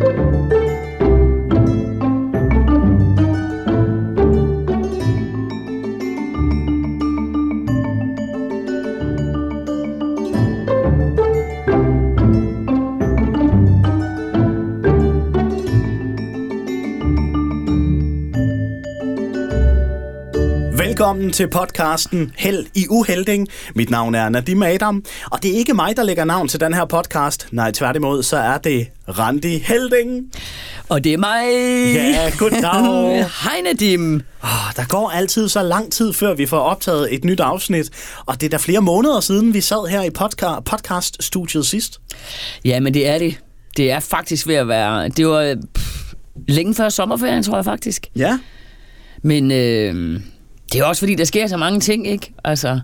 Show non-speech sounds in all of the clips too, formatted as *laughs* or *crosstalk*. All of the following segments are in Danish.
Thank you. Velkommen til podcasten Held i Uhelding. Mit navn er Nadim Adam, og det er ikke mig, der lægger navn til den her podcast. Nej, tværtimod, så er det Randi Helding. Og det er mig. Ja, goddag. *laughs* Hej Nadim. Oh, der går altid så lang tid, før vi får optaget et nyt afsnit. Og det er da flere måneder siden, vi sad her i podca- podcast-studiet sidst. Ja, men det er det. Det er faktisk ved at være... Det var pff, længe før sommerferien, tror jeg faktisk. Ja. Men øh, det er også fordi, der sker så mange ting, ikke? Altså,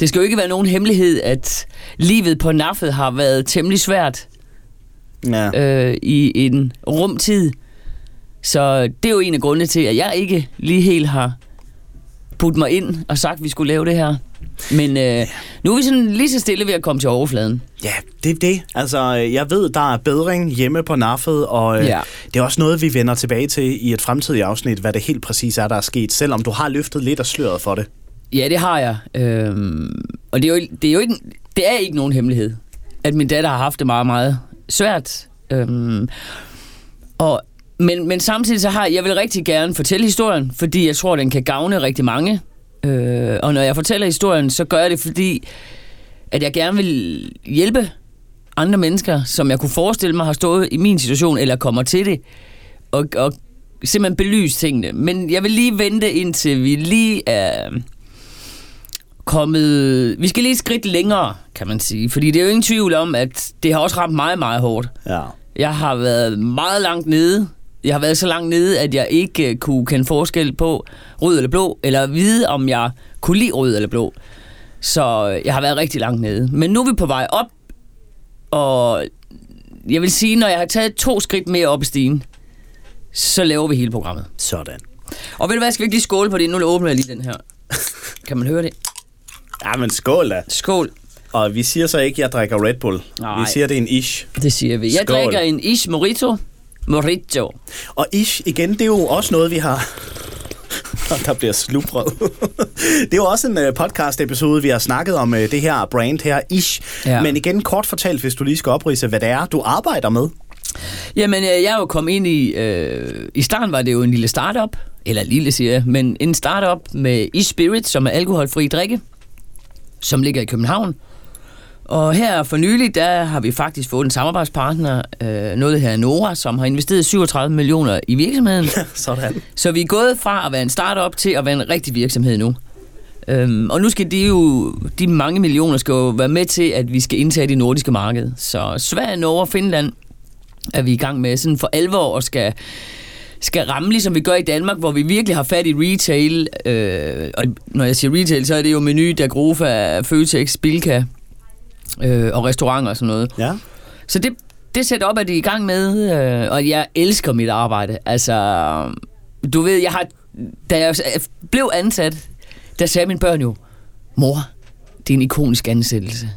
det skal jo ikke være nogen hemmelighed, at livet på naffet har været temmelig svært Ja. øh, i en rumtid. Så det er jo en af grundene til, at jeg ikke lige helt har puttet mig ind og sagt, at vi skulle lave det her. Men øh, nu er vi sådan lige så stille ved at komme til overfladen. Ja, det er det. Altså, jeg ved, der er bedring hjemme på naffet, og ja. Ja. det er også noget, vi vender tilbage til i et fremtidigt afsnit, hvad det helt præcis er, der er sket, selvom du har løftet lidt af sløret for det. Ja, det har jeg. Øhm, og det er, jo, det er jo ikke, det er ikke nogen hemmelighed, at min datter har haft det meget, meget svært. Øhm, og, men, men samtidig så har jeg vil rigtig gerne fortælle historien, fordi jeg tror, den kan gavne rigtig mange. Øh, og når jeg fortæller historien, så gør jeg det, fordi at jeg gerne vil hjælpe andre mennesker, som jeg kunne forestille mig har stået i min situation, eller kommer til det, og, og simpelthen belyse tingene. Men jeg vil lige vente, indtil vi lige er kommet... Vi skal lige et skridt længere, kan man sige. Fordi det er jo ingen tvivl om, at det har også ramt mig meget hårdt. Ja. Jeg har været meget langt nede. Jeg har været så langt nede, at jeg ikke øh, kunne kende forskel på rød eller blå, eller vide, om jeg kunne lide rød eller blå. Så øh, jeg har været rigtig langt nede. Men nu er vi på vej op, og jeg vil sige, når jeg har taget to skridt mere op i stigen, så laver vi hele programmet. Sådan. Og ved du hvad, skal vi ikke lige skåle på det? Nu åbner jeg lige den her. Kan man høre det? Ja, men skål da. Skål. Og vi siger så ikke, at jeg drikker Red Bull. Nej. Vi siger, det er en ish. Det siger vi. Jeg Skål. drikker en Ish Morito. Morito. Og ish, igen, det er jo også noget, vi har... *laughs* Der bliver slubret. *laughs* det er jo også en uh, podcast-episode, vi har snakket om uh, det her brand her, Ish. Ja. Men igen, kort fortalt, hvis du lige skal oprise, hvad det er, du arbejder med. Jamen, øh, jeg er jo kommet ind i... Øh, I starten var det jo en lille startup. Eller lille, siger jeg. Men en startup med e-spirit, som er alkoholfri drikke. Som ligger i København. Og her for nylig, der har vi faktisk fået en samarbejdspartner, øh, noget her Nora, som har investeret 37 millioner i virksomheden. *laughs* Sådan. Så vi er gået fra at være en startup til at være en rigtig virksomhed nu. Øhm, og nu skal de jo, de mange millioner skal jo være med til, at vi skal indtage det nordiske marked. Så Sverige, Norge og Finland er vi i gang med sådan for alvor og skal, skal ramme, ligesom vi gør i Danmark, hvor vi virkelig har fat i retail. Øh, og når jeg siger retail, så er det jo Meny, Dagrofa, Føtex, Bilka øh, og restauranter og sådan noget. Ja. Så det, det setup er de i gang med, øh, og jeg elsker mit arbejde. Altså, du ved, jeg har, da jeg blev ansat, der sagde mine børn jo, mor, det er en ikonisk ansættelse.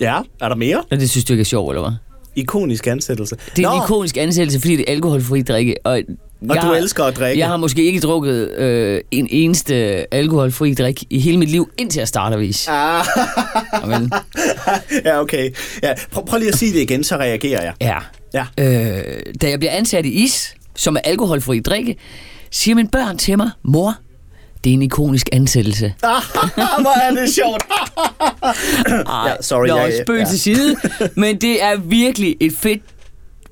Ja, er der mere? Og det synes du ikke er sjovt, eller hvad? Ikonisk ansættelse. Det er en ikonisk ansættelse, fordi det er alkoholfri drikke. Og, Og jeg du elsker at drikke. Jeg har måske ikke drukket øh, en eneste alkoholfri drik i hele mit liv, indtil jeg starter vis. Ah. Amen. *laughs* ja, okay. Ja, prøv, prøv lige at sige det igen, så reagerer jeg. Ja. Ja. Øh, da jeg bliver ansat i is, som er alkoholfri drikke, siger mine børn til mig, mor, det er en ikonisk ansættelse. *laughs* Hvor er det sjovt. Ej, *laughs* Ja, sorry, Nå, jeg- spøg ja. til side. Men det er virkelig et fedt,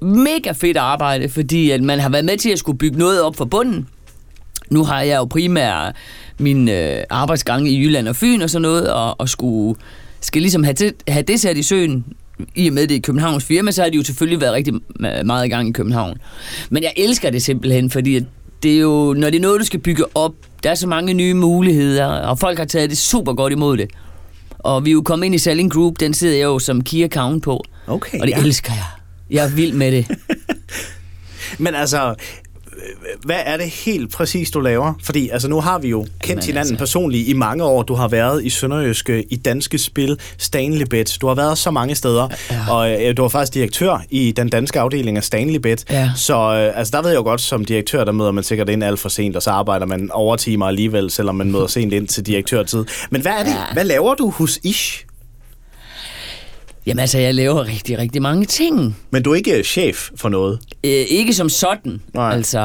mega fedt arbejde, fordi at man har været med til at skulle bygge noget op fra bunden. Nu har jeg jo primært min øh, arbejdsgange i Jylland og Fyn og sådan noget, og, og skulle, skal ligesom have, det, have det sat i søen, i og med det er Københavns firma, så har de jo selvfølgelig været rigtig meget i gang i København. Men jeg elsker det simpelthen, fordi at det er jo, når det er noget, du skal bygge op, der er så mange nye muligheder, og folk har taget det super godt imod det. Og vi er jo kommet ind i Selling Group, den sidder jeg jo som key account på. Okay, Og det ja. elsker jeg. Jeg er vild med det. *laughs* Men altså, hvad er det helt præcis, du laver? Fordi altså, nu har vi jo kendt Jamen, hinanden altså. personligt i mange år. Du har været i Sønderjyske, i Danske Spil, Stanley Bet. Du har været så mange steder. Ja. Og øh, du var faktisk direktør i den danske afdeling af Stanley Bet. Ja. Så øh, altså, der ved jeg jo godt, som direktør, der møder man sikkert ind alt for sent, og så arbejder man overtimer alligevel, selvom man møder sent ind til direktørtid. Men hvad er det? Ja. Hvad laver du hos Ish? Jamen altså, jeg laver rigtig, rigtig mange ting. Men du er ikke chef for noget. Øh, ikke som sådan. Nej. Altså,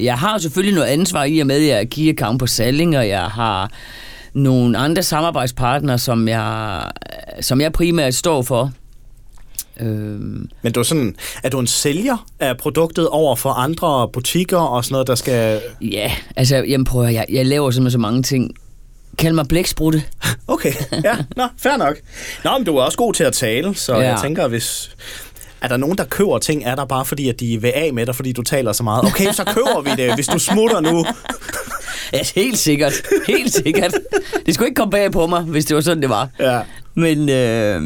jeg har selvfølgelig noget ansvar i og med, at jeg er key account på Salling, og jeg har nogle andre samarbejdspartnere, som jeg, som jeg primært står for. Øhm, Men du er, sådan, er du en sælger af produktet over for andre butikker og sådan noget, der skal... ja, altså, jamen prøv at, jeg, jeg laver simpelthen så mange ting. Kald mig blæksprutte. *laughs* Okay, ja, nå, fair nok. Nå, men du er også god til at tale, så ja. Jeg tænker, hvis... Er der nogen, der køber ting af dig bare fordi, at de vil af med dig, fordi du taler så meget? Okay, så køber vi det, hvis du smutter nu. *laughs* Ja, helt sikkert. Helt sikkert. Det skulle ikke komme bag på mig, hvis det var sådan, det var. Ja. Men øh,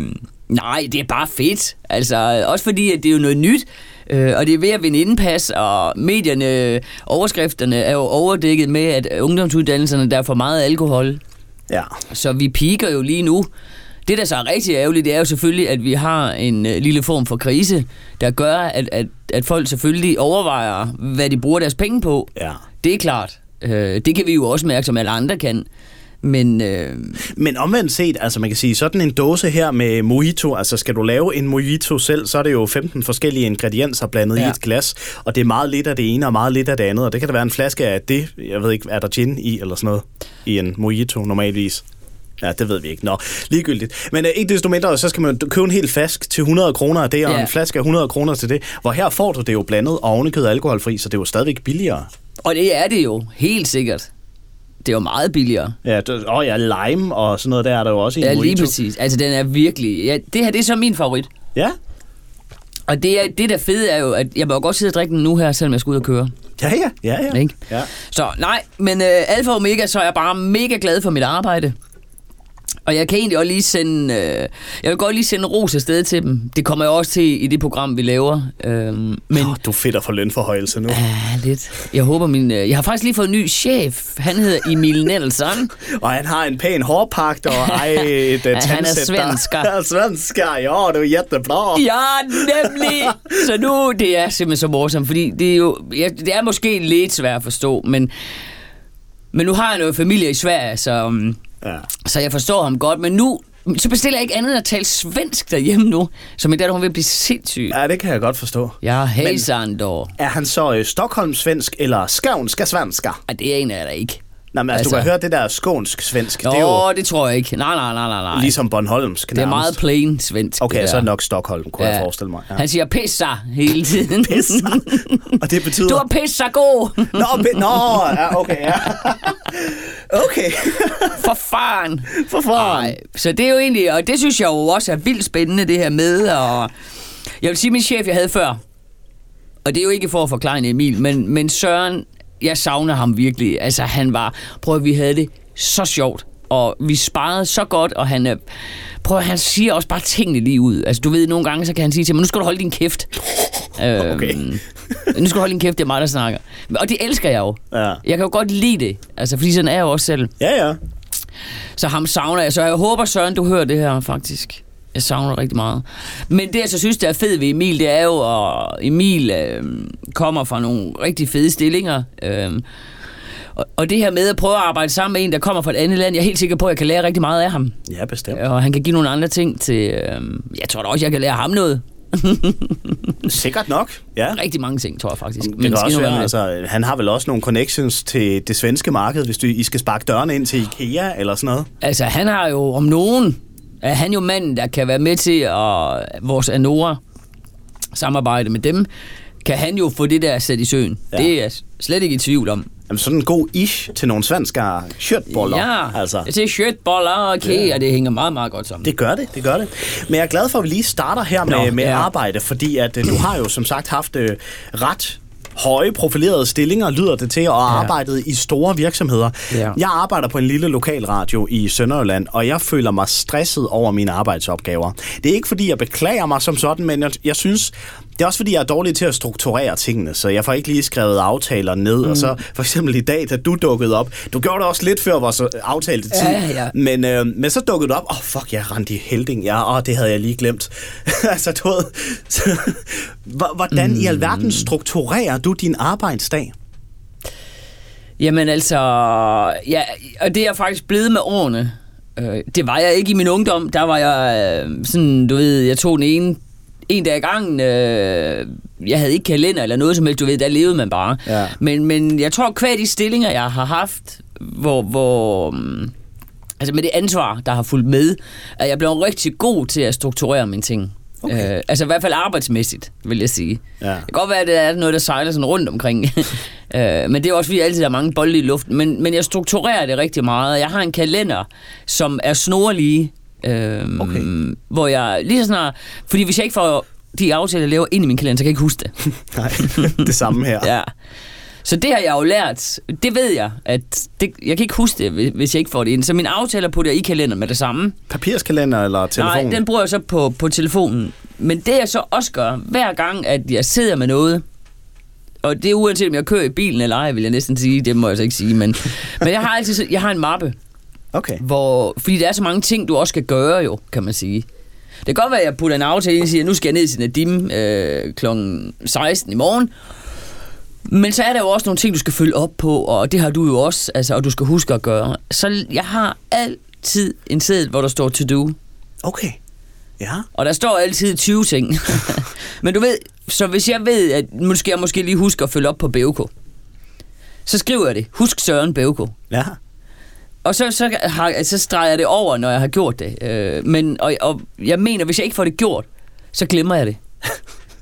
nej, det er bare fedt. Altså, også fordi, at det er jo noget nyt. Øh, og det er ved at vinde indpas, og medierne, overskrifterne er jo overdækket med, at ungdomsuddannelserne, der er for meget alkohol. Ja. Så vi piker jo lige nu. Det, der så er rigtig ærgerligt, det er jo selvfølgelig, at vi har en øh, lille form for krise, der gør, at, at, at folk selvfølgelig overvejer, hvad de bruger deres penge på. Ja. Det er klart. Øh, det kan vi jo også mærke, som alle andre kan. Men øh, Men omvendt set, altså man kan sige, sådan en dåse her med mojito, altså skal du lave en mojito selv, så er det jo 15 forskellige ingredienser blandet ja. i et glas, og det er meget lidt af det ene og meget lidt af det andet, og det kan da være en flaske af det, jeg ved ikke, er der gin i eller sådan noget, i en mojito normalvis. Ja, det ved vi ikke. Nå, ligegyldigt. Men uh, ikke desto mindre, så skal man købe en hel flaske til 100 kroner af det, og Ja. en flaske af 100 kroner til det. Hvor her får du det jo blandet og ovenikøbet alkoholfri, så det er jo stadigvæk billigere. Og det er det jo, helt sikkert. Det er jo meget billigere. Ja, det, åh ja, lime og sådan noget, der er der jo også i Ja, lige præcis. Altså, den er virkelig... Ja, det her, det er så min favorit. Ja, Og det, er, det der fede er jo, at jeg må godt sidde og drikke den nu her, selvom jeg skal ud og køre. ja, ja, ja. ja. Ikke? ja. Så nej, men øh, alfa og omega, så er jeg bare mega glad for mit arbejde. Og jeg kan egentlig også lige sende, øh, jeg vil godt lige sende ros afsted til dem. Det kommer jeg også til i det program, vi laver. Øh, men Åh, du fedter for lønforhøjelse nu. Ja, lidt. Jeg håber min... øh, Jeg har faktisk lige fået en ny chef. Han hedder Emil Nielsen. *laughs* Og han har en pæn hårpagt, og *laughs* ej, et uh, *laughs* han er svensker. Ja, svensker, ja, det er jättebra. Ja, nemlig! Så nu, det er simpelthen så morsomt, fordi det er jo... Ja, det er måske lidt svært at forstå, men... Men nu har jeg noget familie i Sverige, så, um, Ja. så jeg forstår ham godt. Men nu, så bestiller jeg ikke andet end at tale svensk derhjemme nu. Så min datter, hun vil blive sindssyg. ja, det kan jeg godt forstå. Ja, hej Sandor. Er han så uh, Stockholm-svensk eller skånska svensker? Ej, det er en af der ikke. Nej, men altså, altså, du kan høre det der skånsk-svensk. Nå, Det er jo det tror jeg ikke. Nej, nej, nej, nej, nej. ligesom Bornholmsk det er meget plain svensk. Okay, så er nok Stockholm, kunne ja. jeg forestille mig. Ja. Han siger pissa hele tiden. Pissa. Og det betyder... Du er pissa god. Nå, be... Nå, ja, okay, ja. *laughs* okay. For faren. For faren. Ej, så det er jo egentlig, og det synes jeg jo også er vildt spændende, det her med, og jeg vil sige, min chef, jeg havde før, og det er jo ikke for at forklare en Emil, men, men Søren, jeg savner ham virkelig. Altså, han var, prøv at vi havde det så sjovt, og vi sparede så godt, og han prøv at, han siger også bare tingene lige ud. Altså, du ved, nogle gange, så kan han sige til mig, nu skal du holde din kæft. *laughs* Okay. Øhm, nu skal du holde din kæft, det er mig, der snakker. Og det elsker jeg jo. Ja. Jeg kan jo godt lide det, altså, fordi sådan er jeg jo også selv. Ja, ja. Så ham savner jeg. Så jeg håber, Søren, du hører det her faktisk. Jeg savner rigtig meget. Men det, jeg så synes, der er fedt ved Emil, det er jo, at Emil øh, kommer fra nogle rigtig fede stillinger. Øh, og, og det her med at prøve at arbejde sammen med en, der kommer fra et andet land, jeg er helt sikker på, at jeg kan lære rigtig meget af ham. Ja, bestemt. Og han kan give nogle andre ting til... Øh, jeg tror da også, jeg kan lære ham noget. *laughs* Sikkert nok, ja. Rigtig mange ting, tror jeg faktisk. Det kan også være, altså, han har vel også nogle connections til det svenske marked, hvis du, I skal sparke dørene ind til IKEA eller sådan noget. Altså, han har jo om nogen, er han jo manden, der kan være med til at vores Anora samarbejde med dem, kan han jo få det der sat i søen. Ja. Det er jeg slet ikke i tvivl om. Jamen, sådan en god ish til nogle svensker shirtboller. Ja, Altså, til shirtboller okay, ja. og det hænger meget, meget godt sammen. det gør det, det gør det. Men jeg er glad for, at vi lige starter her med, Nå, med ja. arbejde, fordi at øh, du har jo som sagt haft øh, ret høje profilerede stillinger, lyder det til, og ja. arbejdet i store virksomheder. Ja. Jeg arbejder på en lille lokalradio i Sønderjylland, og jeg føler mig stresset over mine arbejdsopgaver. Det er ikke, fordi jeg beklager mig som sådan, men jeg, jeg synes, Det er også fordi, jeg er dårlig til at strukturere tingene, så jeg får ikke lige skrevet aftaler ned. Mm. Og så for eksempel i dag, da du dukkede op, du gjorde det også lidt før vores aftalte tid, Ja, ja. Men, øh, men så dukkede du op, åh oh, fuck, jeg Randi Helding, ja, åh, det havde jeg lige glemt. *laughs* altså, du ved, så, hvordan mm. i alverden strukturerer du din arbejdsdag? Jamen altså, ja, og det er jeg faktisk blevet med årene. Øh, det var jeg ikke i min ungdom. Der var jeg øh, sådan, du ved, jeg tog den ene en dag i gangen. Øh, jeg havde ikke kalender eller noget som helst, du ved, der levede man bare. Ja. Men, men jeg tror, hver de stillinger, jeg har haft, hvor, hvor mm, altså med det ansvar, der har fulgt med, at jeg blev rigtig god til at strukturere mine ting. Okay. Øh, altså i hvert fald arbejdsmæssigt, vil jeg sige. Ja. Det kan godt være, at det er noget, der sejler sådan rundt omkring. *laughs* øh, men det er også, fordi jeg altid har mange bolde i luften. Men, men jeg strukturerer det rigtig meget. Jeg har en kalender, som er snorlige. Øh, Okay. Hvor jeg lige så snart... Fordi hvis jeg ikke får de aftaler, jeg laver ind i min kalender, så kan jeg ikke huske det. *laughs* Nej, det samme her. *laughs* Ja. Så det har jeg jo lært. Det ved jeg, at det, jeg kan ikke huske det, hvis- jeg ikke får det ind. Så mine aftaler putter jeg i kalenderen med det samme. Papirskalender eller telefon? Nej, den bruger jeg så på, på telefonen. Men det jeg så også gør, hver gang, at jeg sidder med noget, og det er uanset om jeg kører i bilen eller ej, vil jeg næsten sige, det må jeg så ikke sige, men, men jeg har altid jeg har en mappe, Okay. hvor, fordi der er så mange ting, du også skal gøre jo, kan man sige. Det kan godt være, at jeg putter en aftale og siger, nu skal jeg ned til Nadim øh, kl. 16 i morgen, men så er der jo også nogle ting, du skal følge op på, og det har du jo også, altså, og du skal huske at gøre. Så jeg har altid en seddel, hvor der står to do. Okay. Ja. Og der står altid 20 ting. *laughs* Men du ved, så hvis jeg ved, at skal jeg måske lige huske at følge op på BOK, så skriver jeg det. Husk Søren BOK. Ja. Og så, så, har, så streger jeg det over, når jeg har gjort det. Øh, men, og, og jeg mener, hvis jeg ikke får det gjort, så glemmer jeg det.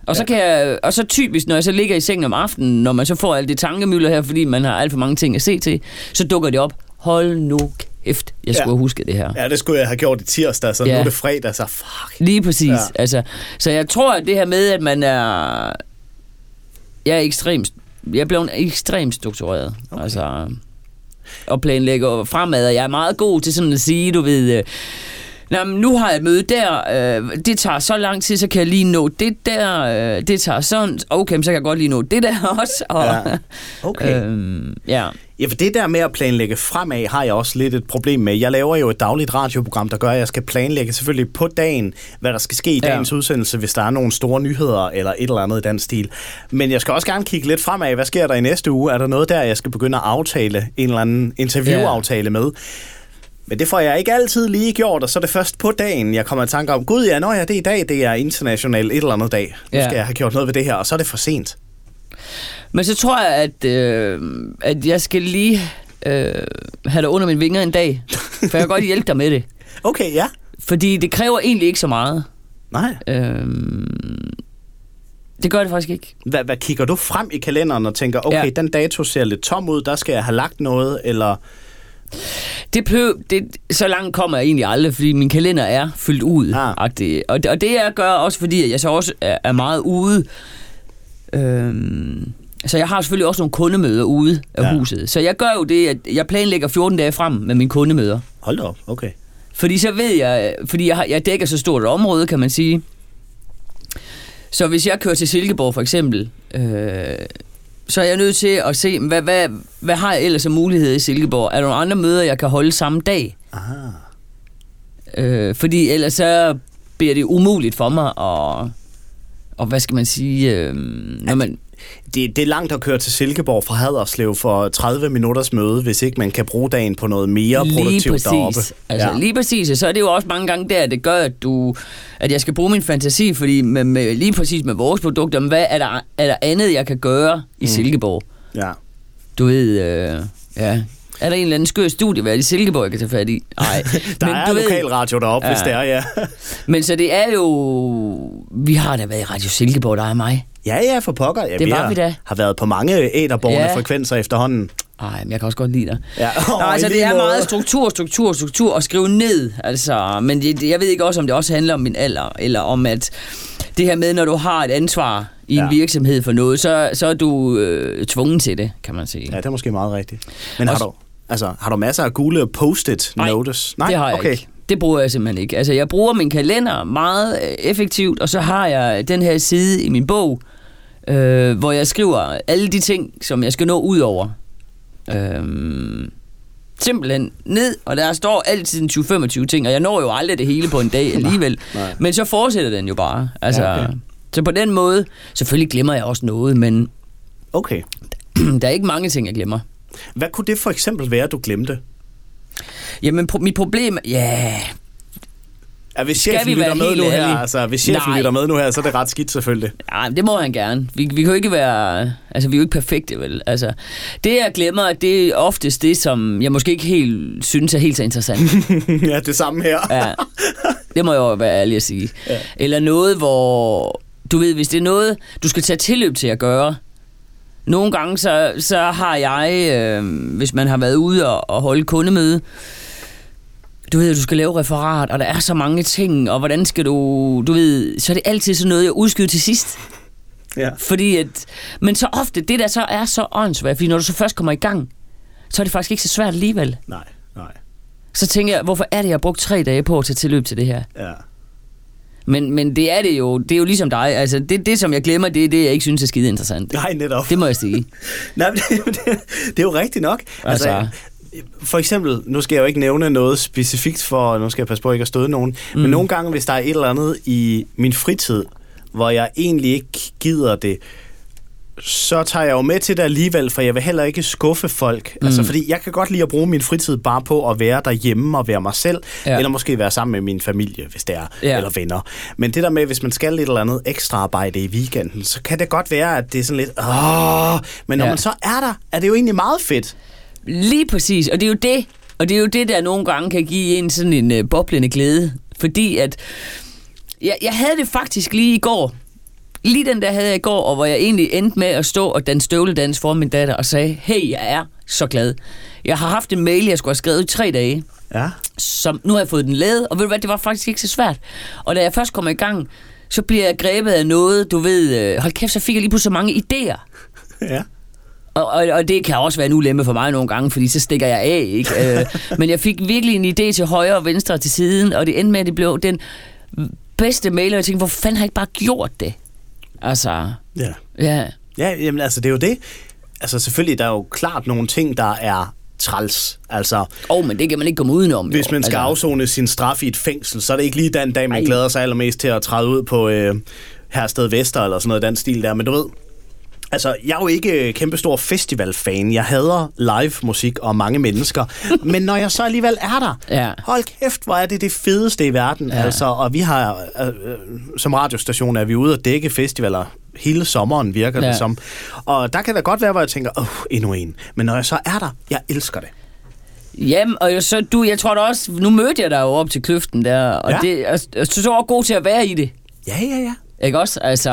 Og så, kan jeg, og så typisk, når jeg så ligger i sengen om aftenen, når man så får alle de tankemøller her, fordi man har alt for mange ting at se til, så dukker det op. Hold nu kæft, jeg skulle Ja. huske det her. Ja, det skulle jeg have gjort i tirsdag, så ja. nu er det fredag, så fuck. Lige præcis. Ja. Altså, så jeg tror, at det her med, at man er... Jeg er ekstremt... Jeg er blevet ekstremt struktureret. Okay. Altså, og planlægger fremad, og jeg er meget god til sådan at sige, du ved... Øh, Nå, men nu har jeg et møde der, øh, det tager så lang tid, så kan jeg lige nå det der, øh, det tager sådan, okay, så kan jeg godt lige nå det der *laughs* også. Og, Ja. Okay. *laughs* øhm, ja. Ja, for det der med at planlægge fremad, har jeg også lidt et problem med. Jeg laver jo et dagligt radioprogram, der gør, at jeg skal planlægge selvfølgelig på dagen, hvad der skal ske i Ja. dagens udsendelse, hvis der er nogle store nyheder eller et eller andet i den stil. Men jeg skal også gerne kigge lidt fremad. Hvad sker der i næste uge? Er der noget der, jeg skal begynde at aftale en eller anden interviewaftale med? Men det får jeg ikke altid lige gjort, og så er det først på dagen, jeg kommer i tanke om, gud ja, når ja, det er i dag, det er international et eller andet dag. Nu Ja. skal jeg have gjort noget ved det her, og så er det for sent. Men så tror jeg, at, øh, at jeg skal lige øh, have dig under mine vinger en dag. For jeg kan godt hjælpe dig med det. *laughs* Okay, ja. Fordi det kræver egentlig ikke så meget. Nej. Øh, det gør det faktisk ikke. Hvad, hvad kigger du frem i kalenderen og tænker, okay, ja. Den dato ser lidt tom ud, der skal jeg have lagt noget, eller... Det, pløv, det Så langt kommer jeg egentlig aldrig, fordi min kalender er fyldt ud. Ah. Og, det, og det jeg gør også, fordi jeg så også er, er meget ude. Øhm, så jeg har selvfølgelig også nogle kundemøder ude af Ja. huset. Så jeg gør jo det, at jeg planlægger 14 dage frem med mine kundemøder. Hold da op, okay. Fordi så ved jeg, fordi jeg, har, jeg dækker så stort et område, kan man sige. Så hvis jeg kører til Silkeborg for eksempel, øh, så er jeg nødt til at se, hvad, hvad, hvad har jeg ellers af mulighed i Silkeborg? Er der nogle andre møder, jeg kan holde samme dag? Aha. Øh, fordi ellers så bliver det umuligt for mig at... Og hvad skal man sige? Øh, når man, Det, det er langt at køre til Silkeborg fra Haderslev for 30 minutters møde, hvis ikke man kan bruge dagen på noget mere lige produktivt præcis. deroppe. Altså, ja. lige præcis. Og så er det jo også mange gange der, det gør, at, du, at jeg skal bruge min fantasi, fordi med, med, lige præcis med vores produkter, hvad er der, er der andet, jeg kan gøre i mm. Silkeborg? ja. Du ved, øh, ja... Er der en eller anden skør studievært i Silkeborg, jeg kan tage fat i? Nej. *laughs* Der men er du ved- lokalradio deroppe, ja. hvis det er, ja. Men så det er jo... Vi har da været i Radio Silkeborg, der er mig. Ja, ja, for pokker. Ja, Det var har, vi da. har været på mange æderborgende ja. Frekvenser efterhånden. Ej, men jeg kan også godt lide dig. Ja. Nå, Åh, altså, det er måde. meget struktur, struktur, struktur og skrive ned. Altså, men det, jeg ved ikke også, om det også handler om min alder, eller om at det her med, når du har et ansvar i en Ja. virksomhed for noget, så, så er du øh, tvunget til det, kan man sige. Ja, det er måske meget rigtigt. Men har Også- du, altså, har du masser af gule post-it Nej, notes? det har jeg okay. ikke. Det bruger jeg simpelthen ikke. Altså, jeg bruger min kalender meget øh, effektivt, og så har jeg den her side i min bog, øh, hvor jeg skriver alle de ting, som jeg skal nå ud over. Øh, simpelthen ned, og der står altid en 20-25 ting, og jeg når jo aldrig det hele på en dag *laughs* alligevel. Nej. Men så fortsætter den jo bare. Altså, Ja, okay. Så på den måde, selvfølgelig glemmer jeg også noget, men Okay. *clears throat* der er ikke mange ting, jeg glemmer. Hvad kunne det for eksempel være, du glemte? Jamen, pro- mit problem... Ja, Ja, hvis Skal vi lytter være med nu her, altså hvis chefen Nej. lytter med nu her, så er det ret skidt selvfølgelig. Ja, det må han gerne. Vi, vi kan jo ikke være... Altså, vi er jo ikke perfekte, vel? Altså, det, jeg glemmer, det er oftest det, som jeg måske ikke helt synes er helt så interessant. *laughs* ja, det samme her. Ja, det må jeg jo være ærlig at sige. Ja. Eller noget, hvor... Du ved, hvis det er noget, du skal tage tilløb til at gøre. Nogle gange, så, så har jeg, øh, hvis man har været ude og, og holde kundemøde, du ved, du skal lave referat, og der er så mange ting, og hvordan skal du... Du ved, så er det altid sådan noget, jeg udskyder til sidst. Ja. Fordi at, men så ofte, det der så er så åndssvagt, fordi når du så først kommer i gang, så er det faktisk ikke så svært alligevel. Nej, nej. Så tænker jeg, hvorfor er det, jeg har brugt tre dage på at tage tilløb til det her? Ja. Men, men det er det jo, det er jo ligesom dig. Altså, det, det, som jeg glemmer, det er det, jeg ikke synes er skide interessant. Nej, netop. Det må jeg sige. *laughs* Nej, men det, det, det er jo rigtigt nok. Altså, Altså- for eksempel, nu skal jeg jo ikke nævne noget specifikt, for nu skal jeg passe på ikke at støde nogen, mm. men nogle gange, hvis der er et eller andet i min fritid, hvor jeg egentlig ikke gider det, så tager jeg jo med til det alligevel, for jeg vil heller ikke skuffe folk. Mm. Altså, fordi jeg kan godt lide at bruge min fritid bare på at være derhjemme og være mig selv, ja. Eller måske være sammen med min familie, hvis det er, ja. Eller venner. Men det der med, hvis man skal lidt eller andet ekstra arbejde i weekenden, så kan det godt være, at det er sådan lidt, åh, men når. Ja. man så er der, er det jo egentlig meget fedt. Lige præcis, og det er jo det, og det er jo det, der nogle gange kan give en sådan en øh, boblende glæde. Fordi at, jeg, jeg havde det faktisk lige i går, lige den der havde jeg i går, og hvor jeg egentlig endte med at stå og danse støvledans for min datter og sagde, hey, jeg er så glad. Jeg har haft en mail, jeg skulle have skrevet i tre dage, Ja. som nu har jeg fået den lavet, og ved du hvad, det var faktisk ikke så svært. Og da jeg først kommer i gang, så bliver jeg grebet af noget, du ved, øh, hold kæft, så fik jeg lige pludselig så mange idéer. Ja. Og, og, og det kan også være en ulempe for mig nogle gange, fordi så stikker jeg af, ikke? Øh, *laughs* Men jeg fik virkelig en idé til højre og venstre og til siden, og det endte med, at det blev den bedste mail, og jeg tænkte, hvor fanden har jeg ikke bare gjort det? Altså, Ja. ja. Ja, jamen altså, det er jo det. Altså selvfølgelig, der er jo klart nogle ting, der er træls. Altså, oh, men det kan man ikke komme udenom. jo. hvis man skal altså, afzone sin straf i et fængsel, så er det ikke lige den dag, man Ej. glæder sig allermest til at træde ud på øh, Hersted Vester eller sådan noget, den stil der. Men du ved, altså, jeg er jo ikke kæmpestor festivalfan. Jeg hader live musik og mange mennesker. *laughs* Men når jeg så alligevel er der, Ja. hold kæft, hvor er det det fedeste i verden. Ja. Altså, og vi har, øh, øh, som radiostation er vi ude og dække festivaler hele sommeren, virker ja. Det som. Og der kan da godt være, hvor jeg tænker, åh, endnu en. Men når jeg så er der, jeg elsker det. Jamen, og så du, jeg tror da også, nu mødte jeg dig jo op til kløften der, og, Ja. det, og så er du også god til at være i det. Ja, ja, ja. Ikke også? Altså,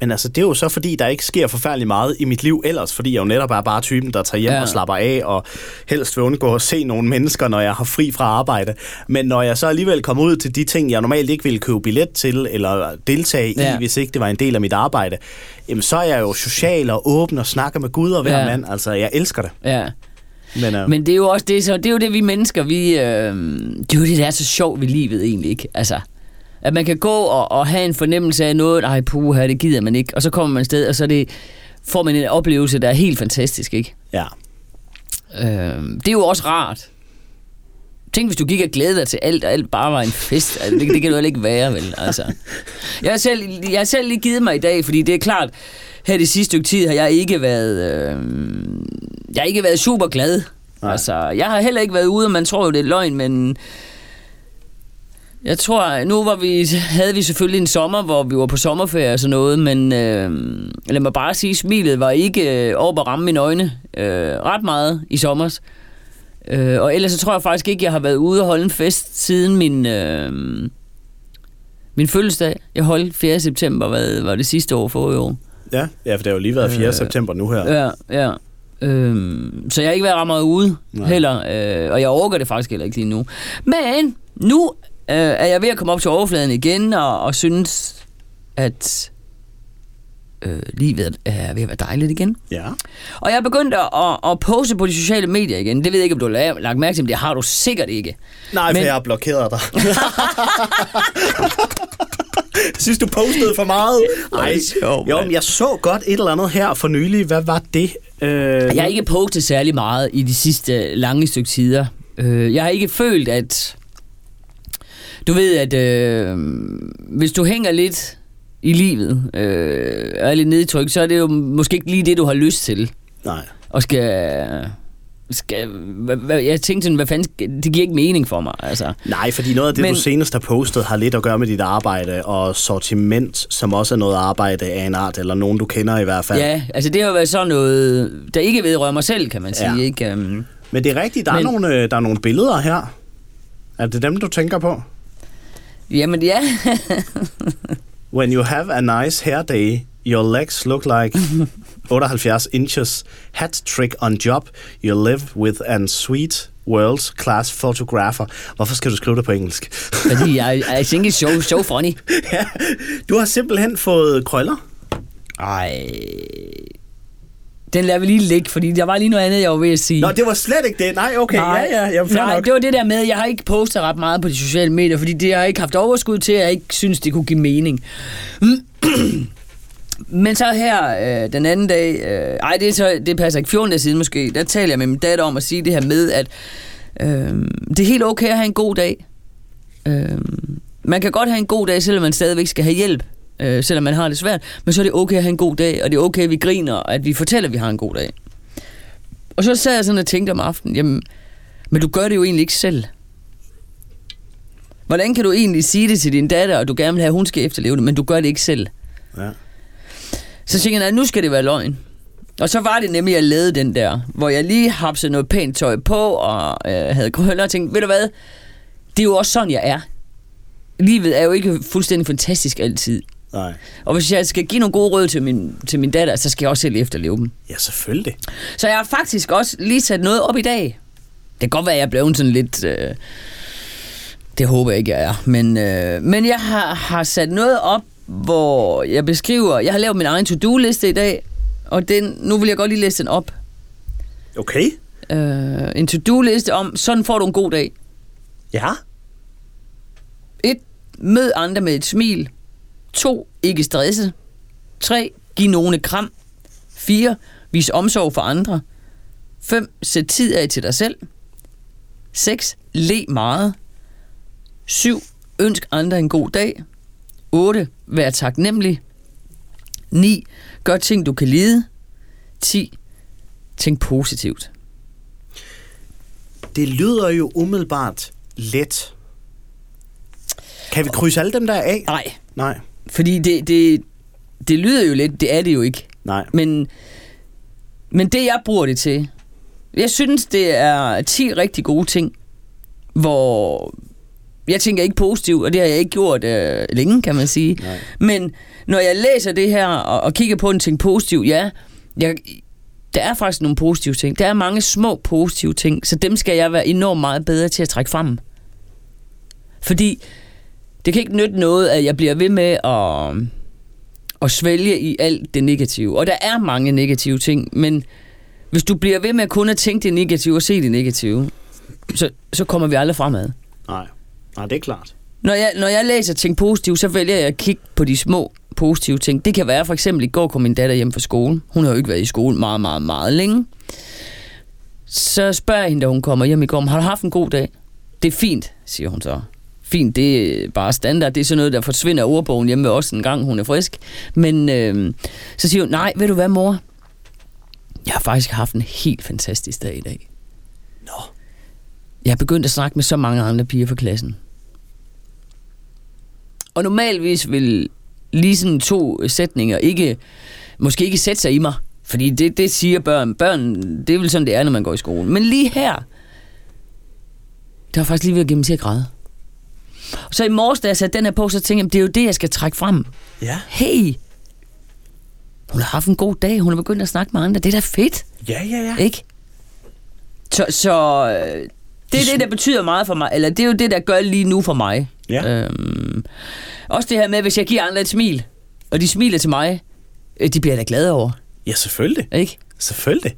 Men altså, det er jo så, fordi der ikke sker forfærdeligt meget i mit liv ellers, fordi jeg jo netop er bare typen, der tager hjem ja. Og slapper af, og helst vil undgå at se nogle mennesker, når jeg har fri fra arbejde. Men når jeg så alligevel kommer ud til de ting, jeg normalt ikke ville købe billet til, eller deltage ja. i, hvis ikke det var en del af mit arbejde, jamen så er jeg jo social og åben og snakker med Gud og hver. Ja. mand. Altså, jeg elsker det. ja. Men, øh, Men det er jo også det, så det er jo det, vi mennesker, vi, øh, det er jo det, der er så sjovt ved livet egentlig, ikke? Altså, at man kan gå og, og have en fornemmelse af noget, ej puha, det gider man ikke, og så kommer man sted, og så det, får man en oplevelse, der er helt fantastisk, ikke? ja. Øh, det er jo også rart. Tænk, hvis du gik og glædede dig til alt, og alt bare var en fest. Altså, det, det kan du heller ikke være, vel? Altså. Jeg, har selv, jeg har selv lige givet mig i dag, fordi det er klart, her det sidste stykke tid har jeg ikke været, øh, jeg har ikke været super glad. Nej. Altså, jeg har heller ikke været ude, og man tror jo, det er løgn, men jeg tror, nu var vi, havde vi selvfølgelig en sommer, hvor vi var på sommerferie og sådan noget, men øh, lad mig bare sige, smilet var ikke øh, over at ramme mine øjne øh, ret meget i sommer. Øh, og ellers så tror jeg faktisk ikke, jeg har været ude og holde en fest siden min, øh, min fødselsdag. Jeg holdt 4. september, hvad var det sidste år for i år. Ja, ja, for det har jo lige været 4. Øh, september nu her. Ja, ja. Øhm, så jeg har ikke været ret meget ude. Nej. heller, øh, og jeg overgår det faktisk heller ikke lige nu. Men nu øh, er jeg ved at komme op til overfladen igen, og, og synes, at øh, livet er ved at være dejligt igen. Ja. Og jeg er begyndt at, at, at poste på de sociale medier igen. Det ved jeg ikke, om du har la- lagt mærke til, men det har du sikkert ikke. Nej, Men- for jeg har blokeret dig. Jeg *laughs* synes, du postede for meget. Hvor Ej, det sjovt, jo, men jeg så godt et eller andet her for nylig. Hvad var det? Øh, Jeg har ikke postet særlig meget i de sidste lange stykke tider. Øh, jeg har ikke følt, at... Du ved, at øh, hvis du hænger lidt i livet øh, og er lidt nedtryk, så er det jo måske ikke lige det, du har lyst til. Nej. Og skal... skal hvad, hvad, jeg tænkte sådan, hvad fanden, det giver ikke mening for mig. Altså. Nej, fordi noget af det, Men... Du senest har postet, har lidt at gøre med dit arbejde og sortiment, som også er noget arbejde af en art, eller nogen, du kender i hvert fald. Ja, altså det har været sådan noget, der ikke vedrører mig selv, kan man sige. Ja. Ikke? Um, Men det er rigtigt, der, Men... er nogle, øh, der er nogle billeder her. Er det dem, du tænker på? Jamen ja, When you have a nice hair day, your legs look like *laughs* 78 inches. Hat trick on job. You live with an sweet world class photographer. Hvorfor skal du skrive det på engelsk? fordi jeg, I think it's so, so funny. ja, du har simpelthen fået krøller. Ej. Den lader vi lige ligge, fordi der var lige noget andet, jeg var ved at sige. Nå, det var slet ikke det. Nej, okay. Nej, ja, ja. Jamen, Nej nok. det var det der med, jeg har ikke postet ret meget på de sociale medier, fordi det har jeg ikke haft overskud til, jeg ikke synes, det kunne give mening. *clears throat* Men så her øh, den anden dag, øh, ej det, er så, det passer ikke, 14 dage siden måske, der taler jeg med min datter om at sige det her med, at øh, det er helt okay at have en god dag. Øh, man kan godt have en god dag, selvom man stadigvæk skal have hjælp, øh, selvom man har det svært, men så er det okay at have en god dag, og det er okay, at vi griner, og at vi fortæller, at vi har en god dag. Og så sad jeg sådan og tænkte om aftenen, jamen, men du gør det jo egentlig ikke selv. Hvordan kan du egentlig sige det til din datter, og du gerne vil have, at hun skal efterleve det, men du gør det ikke selv? Ja. Så tænkte jeg, nu skal det være løgn. Og så var det nemlig, at jeg lavede den der, hvor jeg lige hapsede noget pænt tøj på, og øh, havde krøller og tænkte, ved du hvad, det er jo også sådan, jeg er. Livet er jo ikke fuldstændig fantastisk altid. Nej. Og hvis jeg skal give nogle gode råd til min, til min datter, så skal jeg også selv efterleve dem. Ja, selvfølgelig. Så jeg har faktisk også lige sat noget op i dag. Det kan godt være, at jeg blev sådan lidt... Øh, det håber jeg ikke, jeg er. Men, øh, men jeg har, har sat noget op, hvor jeg beskriver... Jeg har lavet min egen to-do-liste i dag, og den, nu vil jeg godt lige læse den op. Okay. Øh, en to-do-liste om, sådan får du en god dag. Ja. 1. Mød andre med et smil. 2. Ikke stresse. 3. Giv nogen et kram. 4. Vis omsorg for andre. 5. Sæt tid af til dig selv. 6. Le meget. 7. Ønsk andre en god dag. 8. Vær taknemmelig. 9. Gør ting, du kan lide. 10. Tænk positivt. Det lyder jo umiddelbart let. Kan vi krydse alle dem der af? Nej, Nej. Fordi det, det, det lyder jo lidt, det er det jo ikke. Nej. Men, men det, jeg bruger det til, jeg synes, det er 10 rigtig gode ting, hvor jeg tænker ikke positivt, og det har jeg ikke gjort øh, længe, kan man sige. Nej. Men når jeg læser det her og, og kigger på en ting positivt, ja, jeg, der er faktisk nogle positive ting. Der er mange små positive ting, så dem skal jeg være enormt meget bedre til at trække frem. Fordi det kan ikke nytte noget, at jeg bliver ved med at, at svælge i alt det negative. Og der er mange negative ting, men hvis du bliver ved med kun at tænke det negative og se det negative, så, så kommer vi aldrig fremad. Nej. Nej, det er klart. Når jeg, når jeg læser ting positivt, så vælger jeg at kigge på de små positive ting. Det kan være for eksempel, i går kom min datter hjem fra skole. Hun har jo ikke været i skole meget, meget, meget længe. Så spørger jeg hende, da hun kommer hjem i går, "Men har du haft en god dag? Det er fint, siger hun så. Fint, det er bare standard. Det er sådan noget, der forsvinder af ordbogen hjemme ved os en gang, hun er frisk. Men øh, så siger hun, nej, ved du hvad, mor? Jeg har faktisk haft en helt fantastisk dag i dag. Nå. Jeg har begyndt at snakke med så mange andre piger fra klassen. Og normalvis vil lige sådan to sætninger ikke, måske ikke sætte sig i mig. Fordi det, det siger børn. Børn, det er vel sådan, det er, når man går i skole. Men lige her, der var faktisk lige ved at give mig til at græde. Så i morges, da jeg satte den her på, så tænkte jeg, det er jo det, jeg skal trække frem. Ja. Hey, hun har haft en god dag. Hun har begyndt at snakke med andre. Det er da fedt. Ja, ja, ja. Ikke? Så, så øh, det er det, der betyder meget for mig, eller det er jo det, der gør lige nu for mig. Ja. Øhm, også det her med, hvis jeg giver andre et smil, og de smiler til mig, øh, de bliver da glade over, Ja, selvfølgelig. ikke? Selvfølgelig.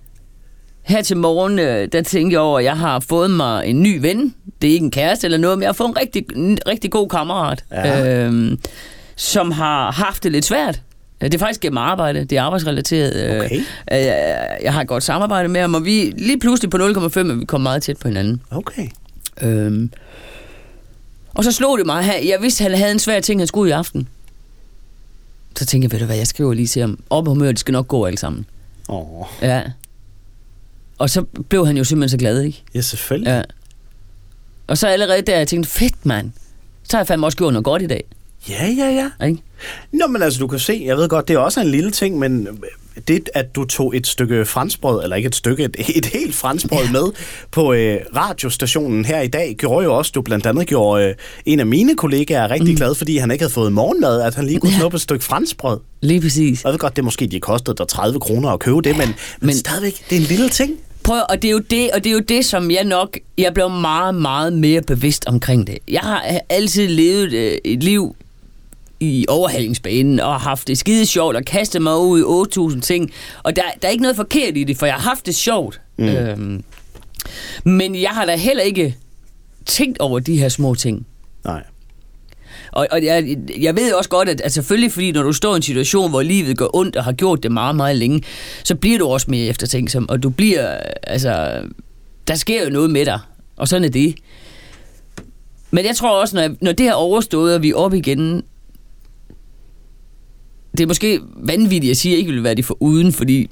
Her til morgen, øh, der tænkte jeg over, at jeg har fået mig en ny ven. Det er ikke en kæreste eller noget, men jeg har fået en rigtig, en rigtig god kammerat, Ja. øhm, som har haft det lidt svært. Det er faktisk gennem arbejde. Det er arbejdsrelateret. Øh, Okay. øh, Jeg har et godt samarbejde med ham, og vi lige pludselig på 0,5 er vi kommet meget tæt på hinanden. Okay. Øhm. Og så slog det mig her. Jeg vidste, at han havde en svær ting, han skulle i aften. Så tænkte jeg, ved du hvad, jeg skriver lige til ham. Op humør, det skal nok gå alle sammen. Åh, Ja. Og så blev han jo simpelthen så glad, ikke? ja, selvfølgelig. Ja. Og så allerede der, jeg tænkte, fedt mand. Så har jeg fandme også gjort noget godt i dag. Ja, ja, ja. Ikke? Nå, men altså, du kan se, jeg ved godt, det er også en lille ting, men det, at du tog et stykke franskbrød, eller ikke et stykke, et, et helt franskbrød ja. med på øh, radiostationen her i dag, gjorde jo også, du blandt andet gjorde øh, en af mine kollegaer rigtig mm. glad, fordi han ikke havde fået morgenmad, at han lige kunne Ja. snuppe et stykke franskbrød. Lige præcis. Jeg ved godt, det måske de kostede dig 30 kroner at købe det, men, men, men men- stadigvæk, det er en lille ting. Prøv, og det er jo det, og det er jo det, som jeg nok, jeg blev meget, meget mere bevidst omkring det. Jeg har altid levet øh, et liv i overhalingsbanen og har haft det skide sjovt og kastet mig ud i 8.000 ting. Og der, der er ikke noget forkert i det, for jeg har haft det sjovt. Mm. Øhm, men jeg har da heller ikke tænkt over de her små ting. Nej. Og, og jeg, jeg ved også godt, at, at selvfølgelig, fordi når du står i en situation, hvor livet går ondt og har gjort det meget, meget længe, så bliver du også mere eftertænksom, og du bliver, altså, der sker jo noget med dig, og sådan er det. Men jeg tror også, når, jeg, når det her er overstået, og vi er oppe igen, det er måske vanvittigt at sige, at jeg ikke vil være det for uden, fordi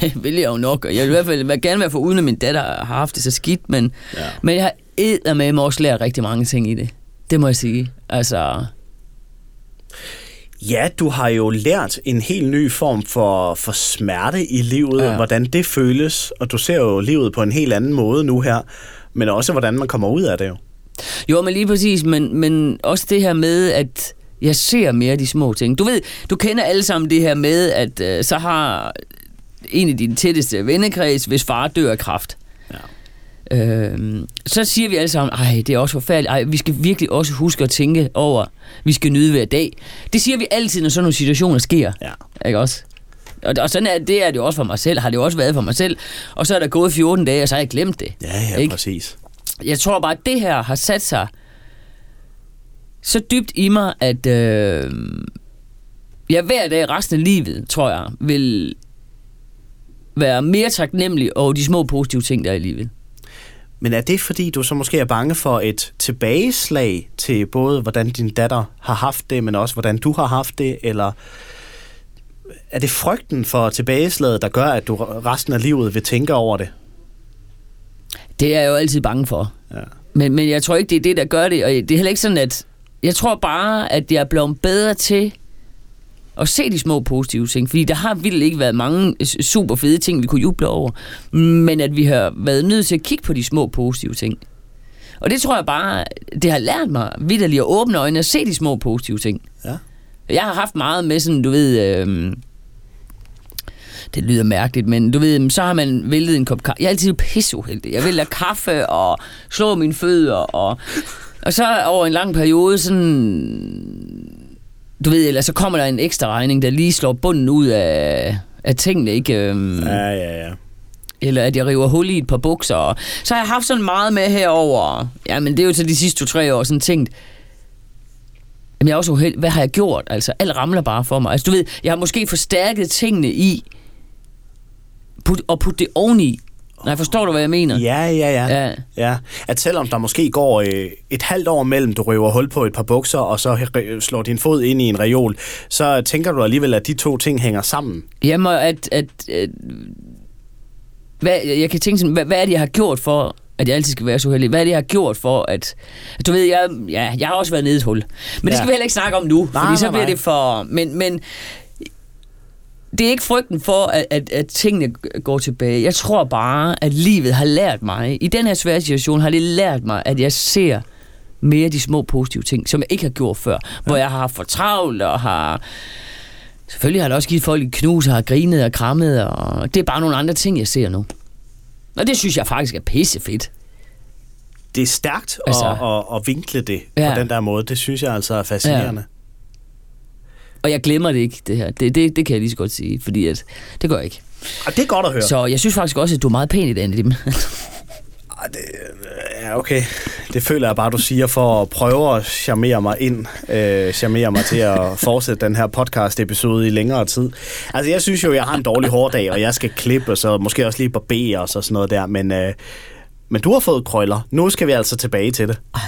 det *laughs* vil jeg jo nok, og jeg vil i hvert fald gerne være for uden, at min datter har haft det så skidt, men, Ja. men jeg har eddermame også lært rigtig mange ting i det. Det må jeg sige. Altså, Ja, du har jo lært en helt ny form for, for smerte i livet, ja. Hvordan det føles, og du ser jo livet på en helt anden måde nu her, men også hvordan man kommer ud af det jo. Jo, men lige præcis, men, men også det her med, at jeg ser mere de små ting. Du ved, du kender alle sammen det her med, at øh, så har en af dine tætteste vennekreds, hvis far dør af kræft. Øhm, så siger vi alle sammen, ej, det er også forfærdeligt. Ej, vi skal virkelig også huske at tænke over, vi skal nyde hver dag. Det siger vi altid, når sådan nogle situationer sker. Ja. Ikke også? Og, og sådan er det, er det jo også for mig selv, har det jo også været for mig selv. Og så er der gået 14 dage, og så har jeg glemt det. Ja, ja, Ikke? præcis. Jeg tror bare, at det her har sat sig så dybt i mig, at øh, jeg hver dag resten af livet, tror jeg, vil være mere taknemmelig over de små positive ting, der er i livet. Men er det fordi, du så måske er bange for et tilbageslag til både, hvordan din datter har haft det, men også hvordan du har haft det, eller er det frygten for tilbageslaget, der gør, at du resten af livet vil tænke over det? Det er jeg jo altid bange for. Ja. Men, men jeg tror ikke, det er det, der gør det. Og det er heller ikke sådan, at... Jeg tror bare, at jeg er blevet bedre til at se de små positive ting. Fordi der har vildt ikke været mange s- super fede ting, vi kunne juble over. Men at vi har været nødt til at kigge på de små positive ting. Og det tror jeg bare, det har lært mig vidderligt at åbne øjnene og se de små positive ting. Ja. Jeg har haft meget med sådan, du ved... Øh, det lyder mærkeligt, men du ved, så har man væltet en kop kaffe. Jeg er altid pisseuheldig. Jeg vælter kaffe og slår mine fødder, og, og så over en lang periode, sådan... Du ved, eller så kommer der en ekstra regning, der lige slår bunden ud af, af tingene, ikke? Øhm, Ja, ja, ja. eller at jeg river hul i et par bukser. Så har jeg haft sådan meget med herover. Ja, men det er jo til de sidste to-tre år sådan tænkt, Jamen, jeg er også uheldig. Hvad har jeg gjort? Altså, alt ramler bare for mig. Altså, du ved, jeg har måske forstærket tingene i, put, og putte det oveni. Nej, forstår du, hvad jeg mener? Ja, ja, ja. Ja. ja. At selvom der måske går øh, et halvt år mellem, du røver hul på et par bukser, og så slår din fod ind i en reol, så tænker du alligevel, at de to ting hænger sammen. Jamen, at... at, at hvad, jeg kan tænke sådan, hvad, hvad er det, jeg har gjort for, at jeg altid skal være så heldig? Hvad er det, jeg har gjort for, at... Du ved, jeg, ja, jeg har også været nede i et hul. Men det Ja. skal vi heller ikke snakke om nu, Nej, fordi så nej, bliver nej. det for... Men, men det er ikke frygten for, at, at, at tingene går tilbage. Jeg tror bare, at livet har lært mig, i den her svære situation, har det lært mig, at jeg ser mere de små positive ting, som jeg ikke har gjort før. Ja. Hvor jeg har haft for travlt og har... Selvfølgelig har det også givet folk et knus og har grinet og krammet, og det er bare nogle andre ting, jeg ser nu. Og det synes jeg faktisk er pissefedt. Det er stærkt Altså- at, at, at vinkle det Ja. på den der måde. Det synes jeg altså er fascinerende. Og jeg glemmer det ikke, det her. Det, det, det kan jeg lige så godt sige, fordi at, det gør jeg ikke. Og det er godt at høre. Så jeg synes faktisk også, at du er meget pæn i den. Lim. Ah, det, ja, okay. Det føler jeg bare, du siger for at prøve at charmere mig ind. Øh, charmere mig til at *laughs* fortsætte den her podcast-episode i længere tid. Altså, jeg synes jo, jeg har en dårlig hårdag, og jeg skal klippe, så måske også lige barbere og så sådan noget der. Men, øh, men du har fået krøller. Nu skal vi altså tilbage til det. Ej.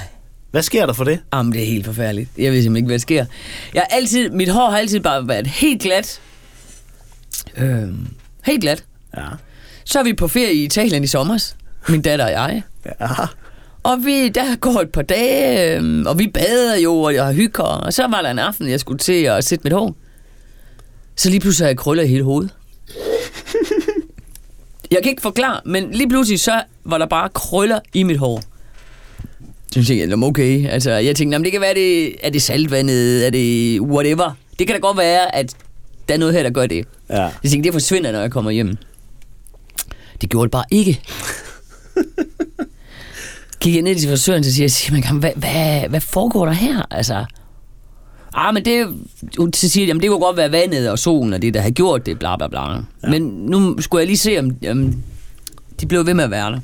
Hvad sker der for det? Jamen, det er helt forfærdeligt. Jeg ved simpelthen ikke, hvad der sker. Jeg har altid, mit hår har altid bare været helt glat. Øhm, helt glat. Ja. Så er vi på ferie i Italien i sommer, min datter og jeg. Ja. Og vi, der går et par dage, øhm, og vi bader jo, og jeg hygger. Og så var der en aften, jeg skulle til at sætte mit hår. Så lige pludselig har jeg krøller i hele hovedet. Jeg kan ikke forklare, men lige pludselig så var der bare krøller i mit hår. Så tænkte jeg, "Nå, okay. Altså, jeg tænkte, "Nå, men det kan være, det, er det saltvandet, er det whatever. Det kan da godt være, at der er noget her, der gør det. Ja. Jeg tænkte, det forsvinder, når jeg kommer hjem. Det gjorde det bare ikke. *laughs* Gik jeg ned til frisøren, så siger jeg, hvad, hvad, hvad foregår der her? Altså, ah, men det, så siger, jamen, det kunne godt være vandet og solen og det, der har gjort det, bla bla bla. Ja. Men nu skulle jeg lige se, om, om de blev ved med at være der.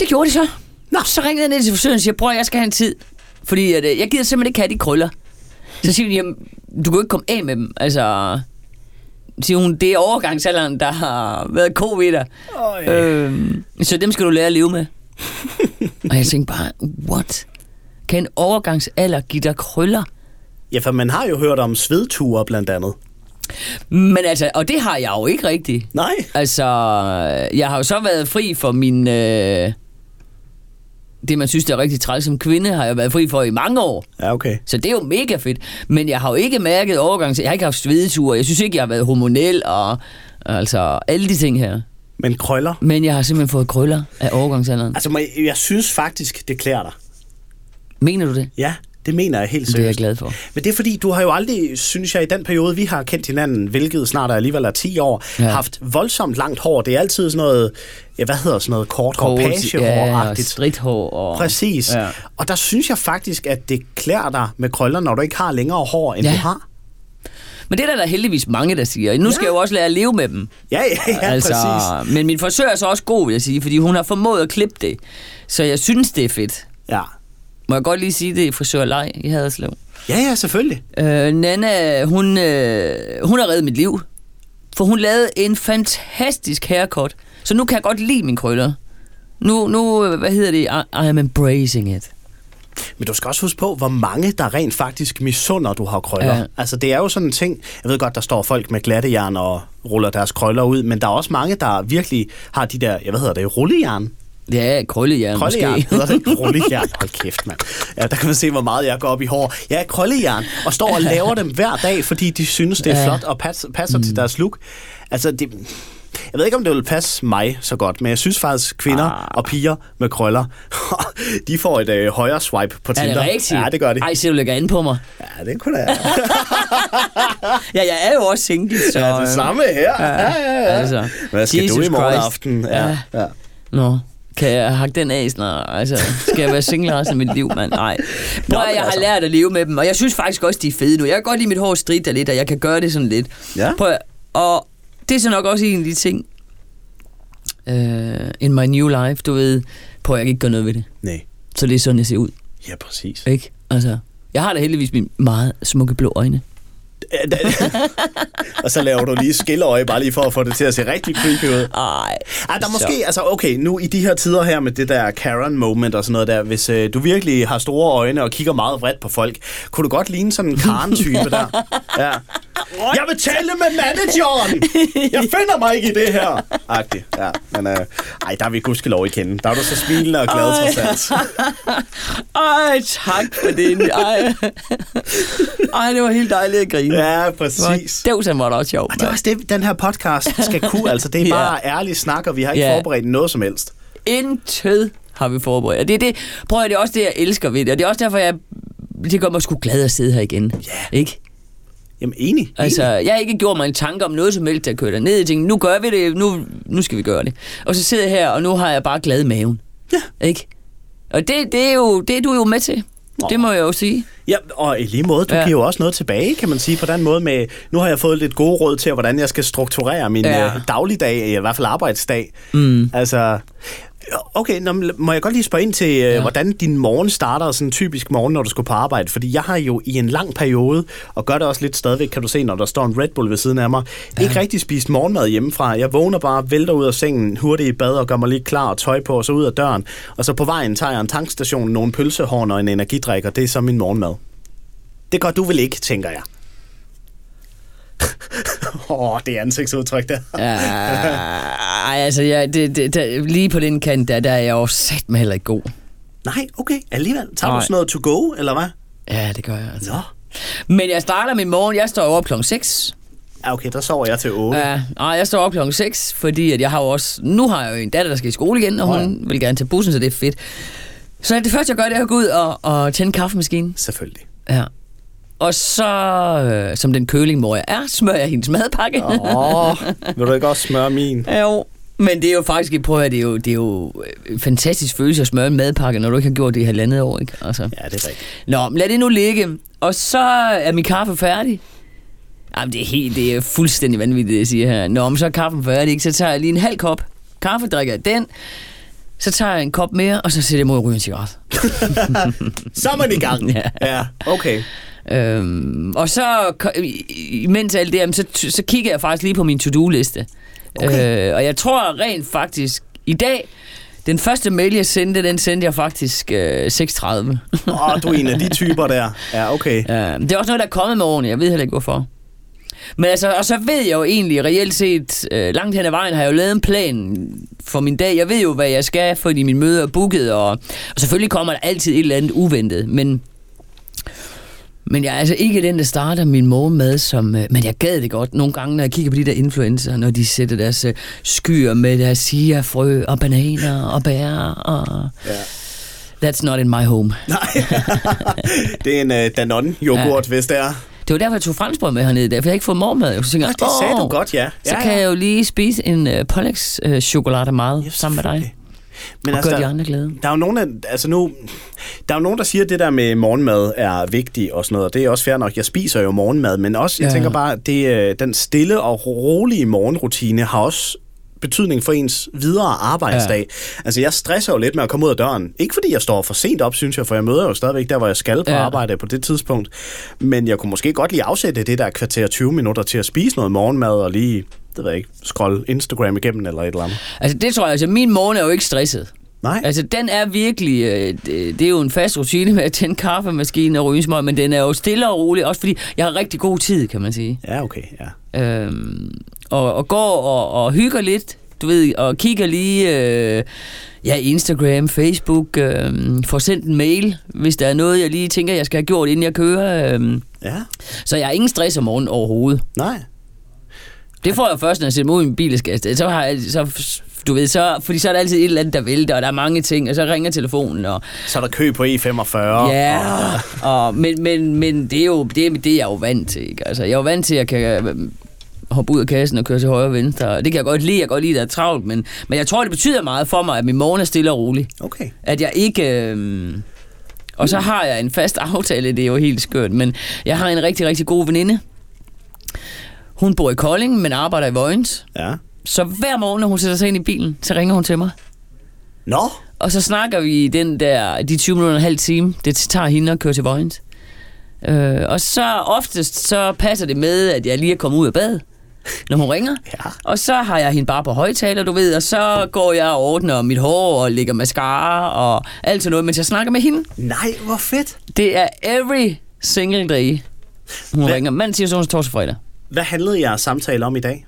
Det gjorde de så. Nå, så ringede jeg ned til frisøren og siger, prøv, jeg skal have en tid. Fordi at, øh, jeg gider simpelthen ikke have de krøller. Så siger de, jamen, du kan jo ikke komme af med dem. Altså, siger hun, det er overgangsalderen, der har været covid der. Øj. Øhm, så dem skal du lære at leve med. *laughs* og jeg tænkte bare, what? Kan en overgangsalder give dig krøller? Ja, for man har jo hørt om svedture blandt andet. Men altså, og det har jeg jo ikke rigtigt. Nej. Altså, jeg har jo så været fri for min... Øh, det, man synes, det er rigtig træls som kvinde, har jeg været fri for i mange år. Ja, okay. Så det er jo mega fedt. Men jeg har jo ikke mærket overgang Jeg har ikke haft svedeture. Jeg synes ikke, jeg har været hormonel og altså alle de ting her. Men krøller? Men jeg har simpelthen fået krøller af overgangsalderen. Altså, jeg synes faktisk, det klæder dig. Mener du det? Ja, det mener jeg helt Det er jeg seriøst. glad for. Men det er fordi, du har jo aldrig, synes jeg, i den periode, vi har kendt hinanden, hvilket snart er alligevel er 10 år, Ja. ja. haft voldsomt langt hår. Det er altid sådan noget, ja, hvad hedder sådan noget, kort hår, ja, pagehår-agtigt. stridthår. Og... Præcis. Ja. Ja. Og der synes jeg faktisk, at det klæder dig med krøller, når du ikke har længere hår, end Ja. du har. Men det er der, der heldigvis mange, der siger. Nu skal Ja. jeg jo også lære at leve med dem. Ja, ja, ja, altså... præcis. Men min frisør er så også god, vil jeg sige, fordi hun har formået at klippe det. Så jeg synes, det er fedt. Ja. Må jeg godt lige sige det i frisørleg i Haderslev. ja, ja, selvfølgelig. Øh, Nana, hun, øh, hun har reddet mit liv. For hun lavede en fantastisk haircut. Så nu kan jeg godt lide mine krøller. Nu, nu øh, hvad hedder det? I, I am embracing it. Men du skal også huske på, hvor mange der rent faktisk misunder, du har krøller. Ja. Altså, det er jo sådan en ting, jeg ved godt, der står folk med glattejern og ruller deres krøller ud, men der er også mange, der virkelig har de der, jeg hvad hedder det, rullejern? Ja, krøllejern Krøllejern, måske. hedder det? Rullejern. *laughs* Hold kæft, mand. Ja, der kan man se, hvor meget jeg går op i hår. Ja, krøllejern, og står og laver dem hver dag, fordi de synes, det er Ja. flot og passer, passer mm. til deres look. Altså, det, jeg ved ikke, om det vil passe mig så godt, men jeg synes faktisk, kvinder Ah. og piger med krøller, *laughs* de får et øh, højere swipe på Er Tinder. det rigtigt? Ja, det gør de. Ej, så du lægger an på mig. Ja, det kunne da. *laughs* Ja, jeg er jo også single, så... Ja, det samme her. Ja, ja, ja. Altså, Hvad skal Jesus du i morgen Christ. aften? Ja, Ja. ja. Nå, kan jeg hakke den af snart? Altså, skal jeg være single resten af mit liv, mand? Nej. Nå, men jeg har altså- lært at leve med dem, og jeg synes faktisk også, de er fede nu. Jeg kan godt lide mit hår stridt lidt, og jeg kan gøre det sådan lidt. Ja. Prøv og det er så nok også en af de ting, uh, in my new life, du ved, prøv jeg kan ikke gøre noget ved det. Nej. Så det er sådan, jeg ser ud, Ja, præcis. ikke? Altså, jeg har da heldigvis mine meget smukke blå øjne. *laughs* og så laver du lige skilleøje, bare lige for at få det til at se rigtig creepy ud. Ej. Ej, der er måske, altså okay, nu i de her tider her med det der Karen moment og sådan noget der, hvis øh, du virkelig har store øjne og kigger meget vredt på folk, kunne du godt ligne sådan en Karen-type der? *laughs* Ja. Jeg vil tale med manageren! Jeg finder mig ikke i det her! Agtigt, ja. Men øh, ej, der er vi gudskelov i kende. Der er du så smilende og glad trods alt. *laughs* Ej, tak for det. Ej. Ej, det var helt dejligt at grine. Ja, præcis. Det var så meget også sjovt. Og det er også det, den her podcast skal kunne. Altså, det er *laughs* Ja. bare ærlig snak, og vi har ikke Ja. forberedt noget som helst. Intet har vi forberedt. Og det er det, prøv at det er også det, jeg elsker ved det. Og det er også derfor, jeg, det gør mig sgu glad at sidde her igen. Ja. Ikke? Jamen, enig. Altså, enig. jeg har ikke gjort mig en tanke om noget som helst, der kører ned. Jeg tænkte, nu gør vi det, nu, nu skal vi gøre det. Og så sidder jeg her, og nu har jeg bare glad i maven. Ja. Ikke? Og det, det, er jo, det er du jo med til. Det må jeg jo sige. Ja, og i lige måde, du Ja. giver jo også noget tilbage, kan man sige, på den måde med, nu har jeg fået lidt gode råd til, hvordan jeg skal strukturere min Ja. ja. dagligdag, i hvert fald arbejdsdag. Mm. Altså, okay, nå, må jeg godt lige spørge ind til, Ja. ja. hvordan din morgen starter, sådan en typisk morgen, når du skal på arbejde? Fordi jeg har jo i en lang periode, og gør det også lidt stadigvæk, kan du se, når der står en Red Bull ved siden af mig, ja. ikke rigtig spist morgenmad hjemmefra. Jeg vågner bare, vælter ud af sengen, hurtigt i bad og gør mig lige klar og tøj på, og så ud af døren. Og så på vejen tager jeg en tankstation, nogle pølsehorn og en energidrik, og det er så min morgenmad. Det gør du vel ikke, tænker jeg. *laughs* *laughs* Åh, oh, det er ansigtsudtryk der. Ja, ej, altså, ja, det, det, der, lige på den kant, der, der er jeg jo sat med heller ikke god. Nej, okay, alligevel. Tager Nej. du sådan noget to go, eller hvad? Ja, det gør jeg altså. Nå. Men jeg starter min morgen, jeg står op klokken 6. Ja, okay, der sover jeg til 8. Ja. Ja, nej, jeg står op klokken 6, fordi at jeg har jo også, nu har jeg jo en datter, der skal i skole igen, og hun vil gerne tage bussen, så det er fedt. Så det første, jeg gør, det er at gå ud og, og tænde kaffemaskinen. Selvfølgelig. Ja. Og så, øh, som den kølingmor jeg er, smører jeg hendes madpakke. Åh, vil du ikke også smøre min? *laughs* jo. Men det er jo faktisk, prøv at det er jo, det er jo øh, en fantastisk følelse at smøre en madpakke, når du ikke har gjort det i halvandet år, ikke? Altså. Ja, det er rigtigt. Nå, men lad det nu ligge. Og så er min kaffe færdig. Jamen, det er, helt, det er fuldstændig vanvittigt, det jeg siger her. Nå, men så er kaffen færdig, ikke? Så tager jeg lige en halv kop kaffe, drikker jeg den. Så tager jeg en kop mere, og så sætter jeg mod at ryge en cigaret. *laughs* Så er man i gang. *laughs* Ja. ja okay. Øhm, og så, imens alt det, så, så kigger jeg faktisk lige på min to-do-liste. Okay. Øh, og jeg tror rent faktisk, i dag, den første mail, jeg sendte, den sendte jeg faktisk øh, 6.30. Åh, oh, du er en af de *laughs* typer der. Ja, okay. Ja, det er også noget, der er kommet med årene. Jeg ved heller ikke, hvorfor. Men altså, og så ved jeg jo egentlig reelt set, øh, langt hen ad vejen har jeg jo lavet en plan for min dag. Jeg ved jo, hvad jeg skal, fordi min møde er booket, og, og selvfølgelig kommer der altid et eller andet uventet, men... Men jeg er altså ikke den, der starter min morgenmad som... Øh, men jeg gad det godt nogle gange, når jeg kigger på de der influencer, når de sætter deres øh, skyer med deres chia-frø og bananer og bær og... Ja. That's not in my home. *laughs* Nej, det er en uh, Danone-yoghurt, ja. hvis det er. Det var derfor, jeg tog franskbrød med hernede, dag, for jeg ikke fået morgenmad. Så tænker jeg, det sagde "Åh, du godt, ja. Så ja, kan ja. jeg jo lige spise en uh, Pollex uh, chokolade meget Ja, sammen med dig. Men og altså, gøre de der, andre glade. der er jo nogen, altså nu, der er jo nogen, der siger, at det der med morgenmad er vigtigt og sådan noget, og det er også fair nok. Jeg spiser jo morgenmad, men også, jeg Ja. tænker bare, det, øh, den stille og rolige morgenrutine har også betydning for ens videre arbejdsdag. Ja. Altså, jeg stresser jo lidt med at komme ud af døren. Ikke fordi jeg står for sent op, synes jeg, for jeg møder jo stadigvæk der, hvor jeg skal på ja. arbejde på det tidspunkt. Men jeg kunne måske godt lige afsætte det der kvarter 20 minutter til at spise noget morgenmad og lige, det ved jeg ikke, scrolle Instagram igennem eller et eller andet. Altså, det tror jeg, altså, min morgen er jo ikke stresset. Nej, Altså, den er virkelig, øh, det, det er jo en fast rutine med at tænde kaffemaskinen og ryge smøg, men den er jo stille og rolig, også fordi jeg har rigtig god tid, kan man sige. ja, okay, ja. Øhm, og, og går og, og hygger lidt, du ved, og kigger lige, øh, ja, Instagram, Facebook, øh, får sendt en mail, hvis der er noget, jeg lige tænker, jeg skal have gjort, inden jeg kører. Øh, Ja, så jeg har ingen stress om morgenen overhovedet. nej. Det får jeg først, når jeg sætter mig ud i min bil, skal- så har jeg, så, du ved, så, fordi så er der altid et eller andet, der vælter, og der er mange ting, og så ringer telefonen, og Så er der kø på E45. ja, og- og, men, men, men det er jo det, det er jeg jo vant til, ikke? Altså, jeg er jo vant til, at jeg kan øh, hoppe ud af kassen og køre til højre og venstre, det kan jeg godt lide, jeg kan godt lide, at der er travlt, men, men jeg tror, det betyder meget for mig, at min morgen er stille og rolig. Okay. At jeg ikke... Øh, og så har jeg en fast aftale, det er jo helt skørt, men jeg har en rigtig, rigtig god veninde. Hun bor i Kolding, men arbejder i Vojens. Ja. Så hver morgen, når hun sætter sig ind i bilen, så ringer hun til mig. Nå, Og så snakker vi den der, de 20 minutter og en halv time, det tager hende at køre til Vojens. Øh, og så oftest, så passer det med, at jeg lige er kommet ud af bad, når hun ringer. *laughs* Ja. Og så har jeg hende bare på højtaler, du ved, og så går jeg og ordner mit hår og lægger mascara og alt sådan noget, mens jeg snakker med hende. nej, hvor fedt. Det er every single day, hun Hvad? ringer. Mandag, tirsdag, onsdag, torsdag, fredag. Hvad handlede jeres samtale om i dag?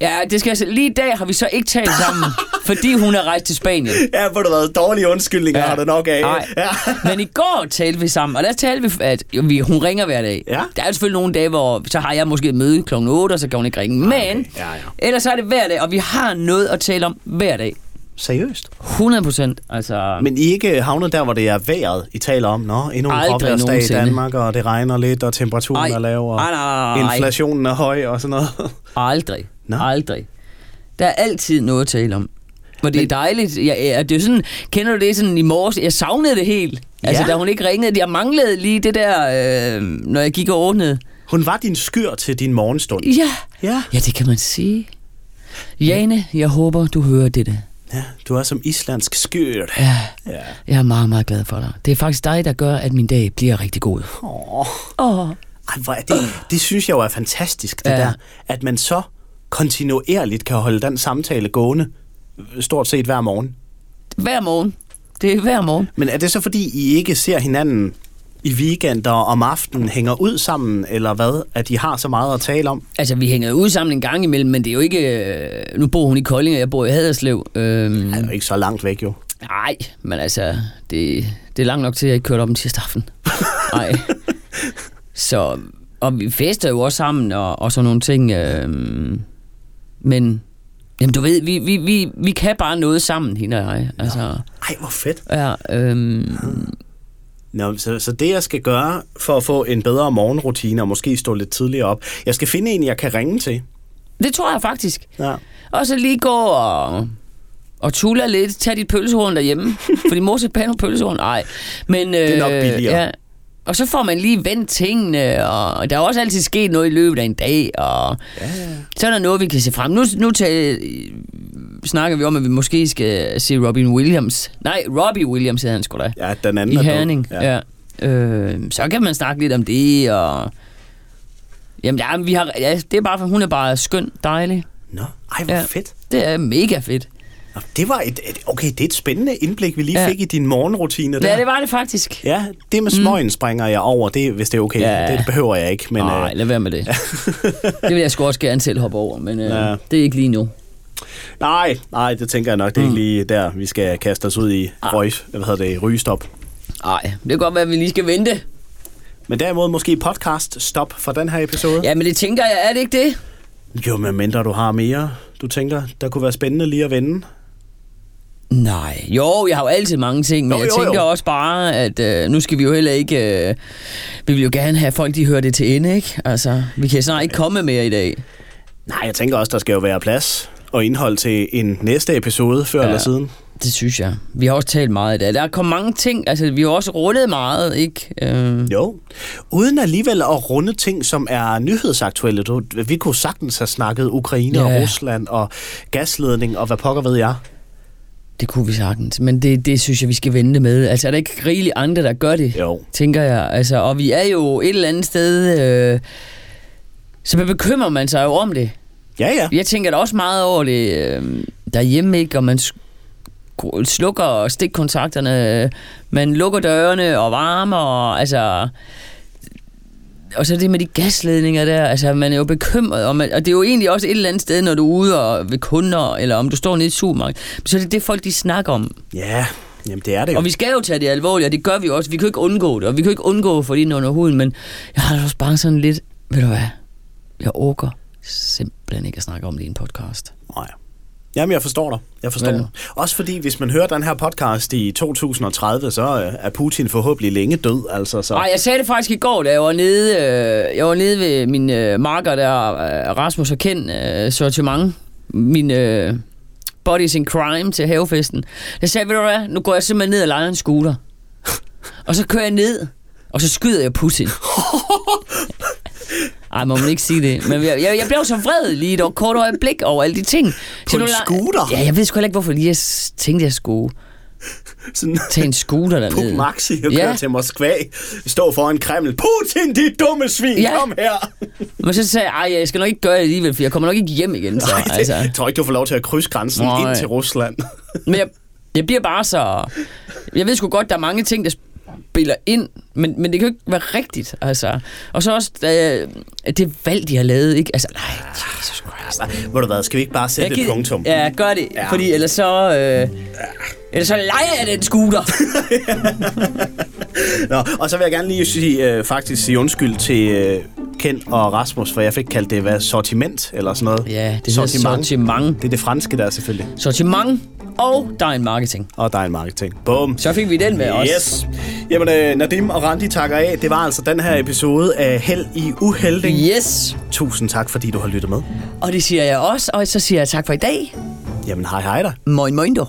Ja, det skal jeg sige. Lige i dag har vi så ikke talt sammen, *laughs* fordi hun er rejst til Spanien. Ja, hvor du været dårlige undskyldninger, ja. har det nok af. Nej. Ja. Men i går talte vi sammen, og der talte vi, at vi, hun ringer hver dag. Ja. Der er selvfølgelig nogle dage, hvor så har jeg måske et møde kl. 8, og så kan hun ikke ringe. Men okay. Ja, ja. ellers så er det hver dag, og vi har noget at tale om hver dag. Seriøst? 100 procent. Altså, Men I ikke havnet der, hvor det er vejret, I taler om? Nå, endnu en gråværsdag i. Danmark, og det regner lidt, og temperaturen Ej. er lav, og Ej, nej, nej, nej. inflationen er høj, og sådan noget. aldrig. Nå. Aldrig. Der er altid noget at tale om. Og det er dejligt. Jeg, jeg, det er sådan, kender du det sådan i morges? Jeg savnede det helt. Altså, Ja. da hun ikke ringede, jeg manglede lige det der, øh, når jeg gik og ordnede. Hun var din skyr til din morgenstund. Ja. Ja. Ja, det kan man sige. Jane, jeg håber, du hører dette. Ja du er som islandsk skyr. Ja, Ja. jeg er meget, meget glad for dig. Det er faktisk dig, der gør, at min dag bliver rigtig god. Åh. Åh. Ej, hvor er det, det synes jeg jo er fantastisk, det Ja. der, at man så kontinuerligt kan holde den samtale gående, stort set hver morgen. Hver morgen. Det er hver morgen. Men er det så fordi, I ikke ser hinanden i weekender og om aftenen hænger ud sammen, eller hvad, at I har så meget at tale om? Altså, vi hænger ud sammen en gang imellem, men det er jo ikke... Øh, nu bor hun i Kolding, og jeg bor i Haderslev. Øhm, Det er jo ikke så langt væk, jo. Nej, men altså, det, det er langt nok til, at jeg ikke kørte op en tirsdag aften. *laughs* Nej. Så, og vi fester jo også sammen, og, og sådan nogle ting. Øh, men, jamen du ved, vi, vi, vi, vi kan bare noget sammen, hende og jeg. Altså, Ej, hvor fedt. ja, øh, Nå, så, så det, jeg skal gøre for at få en bedre morgenrutine, og måske stå lidt tidligere op, jeg skal finde en, jeg kan ringe til. det tror jeg faktisk. Ja. Og så lige gå og, og tulle lidt, tag dit pølsehorn derhjemme. *laughs* fordi mor bage nogle pølsehorn. Nej, men... Øh, er nok billigere. Ja, og så får man lige vendt tingene, og der er også altid sket noget i løbet af en dag, og Ja, ja. så er der noget, vi kan se frem. Nu, nu til, snakker vi om, at vi måske skal se Robin Williams. Nej, Robbie Williams hedder han sgu da. ja, den anden I er. Herning. Ja. ja. Øh, så kan man snakke lidt om det, og... Jamen, ja, vi har, ja, det er bare, for hun er bare skøn, dejlig. Nå, ej, hvor ja. fedt. Det er mega fedt. Nå, det var et, et, okay, det er et spændende indblik, vi lige Ja. fik i din morgenrutine der. Ja, det var det faktisk. Ja, det med smøgen springer jeg over, det, hvis det er okay. Ja. Det behøver jeg ikke, men... Nej, øh, lad være med det. *laughs* det vil jeg sgu også gerne selv hoppe over, men øh, Ja. det er ikke lige nu. nej, nej, det tænker jeg nok, det er Mm. ikke lige der, vi skal kaste os ud i Ah. røg, hvad hedder det, rygestop. Nej, det kan godt være, at vi lige skal vente. Men derimod måske podcast stop for den her episode. Ja, men det tænker jeg, er det ikke det? Jo, men mindre du har mere, du tænker, der kunne være spændende lige at vende. Nej, jo, jeg har jo altid mange ting, men Jo, jeg jo, tænker jo. også bare, at øh, nu skal vi jo heller ikke... Øh, vi vil jo gerne have folk, de hører det til ende, ikke? Altså, vi kan snart ikke komme mere i dag. Nej, jeg tænker også, der skal jo være plads og indhold til en næste episode, før Ja. eller siden. Det synes jeg. Vi har også talt meget i dag. Der er kommet mange ting, altså vi har også rundet meget, ikke? Øh, Jo. Uden alligevel at runde ting, som er nyhedsaktuelle. Du, vi kunne sagtens have snakket Ukraine Ja. og Rusland og gasledning og hvad pokker ved jeg. Det kunne vi sagtens, men det, det synes jeg, vi skal vente med. Altså er der ikke rigeligt andre, der gør det? Jo. tænker jeg. Altså, og vi er jo et eller andet sted, øh, så bekymrer man sig jo om det. Ja, ja. Jeg tænker da også meget over det øh, derhjemme, ikke? Og man slukker stikkontakterne, man lukker dørene og varmer, og altså... Og så det med de gasledninger der, altså man er jo bekymret, man, og det er jo egentlig også et eller andet sted, når du er ude og ved kunder, eller om du står nede i et supermarked, så er det det folk, de snakker om. Ja, jamen det er det jo. Og vi skal jo tage det alvorligt, og det gør vi også. Vi kan jo ikke undgå det, og vi kan jo ikke undgå at få det ind under huden, men jeg har også bare sådan lidt, ved du hvad, jeg orker simpelthen ikke at snakke om det i en podcast. Nej. Jamen, jeg forstår dig. Jeg forstår Ja. dig. Også fordi, hvis man hører den her podcast i 2030, så øh, er Putin forhåbentlig længe død. Altså, så... Nej, jeg sagde det faktisk i går, da jeg var nede, øh, jeg var nede ved min øh, marker der, øh, Rasmus og Ken øh, sortiment, min øh, Bodies in Crime til havefesten. Jeg sagde, ved du hvad, nu går jeg simpelthen ned og leger en scooter. *laughs* og så kører jeg ned, og så skyder jeg Putin. *laughs* Ej, må man ikke sige det. Men jeg, jeg, jeg blev så vred lige et kort øjeblik over alle de ting. På Så en scooter? Ja, jeg ved sgu heller ikke, hvorfor lige jeg tænkte, jeg skulle Sådan, tage en scooter dernede. Maxi og Ja. køre til Moskva. Stå foran Kreml. Putin, dit dumme svin, Ja. kom her. Men så sagde jeg, jeg skal nok ikke gøre det alligevel, for jeg kommer nok ikke hjem igen. Så, Nej, det, altså. jeg tror ikke, du får lov til at krydse grænsen Nej. ind til Rusland. Men jeg, jeg bliver bare så... Jeg ved sgu godt, der er mange ting, der spiller ind, men, men det kan jo ikke være rigtigt, altså. Og så også øh, det valg, de har lavet, ikke? Altså, nej, Jesus Christ. Ved du hvad, skal vi ikke bare sætte et gider- punktum? Ja, gør det, ja. Ja. fordi ellers så... Øh, ellers så leger jeg den scooter. *laughs* Nå, og så vil jeg gerne lige sige, øh, faktisk sige undskyld til øh, Ken og Rasmus, for jeg fik kaldt det, hvad, sortiment eller sådan noget. Ja, det hedder sortiment. Det er det franske der selvfølgelig. Sortiment, og der er en marketing. Og der er en marketing. Bum. Så fik vi den med også. Yes. Jamen, øh, Nadim og Randi takker af. Det var altså den her episode af Held i Uhelding. Yes, Tusind tak, fordi du har lyttet med. og det siger jeg også, og så siger jeg tak for i dag. Jamen, hej hej da. Moin moin du.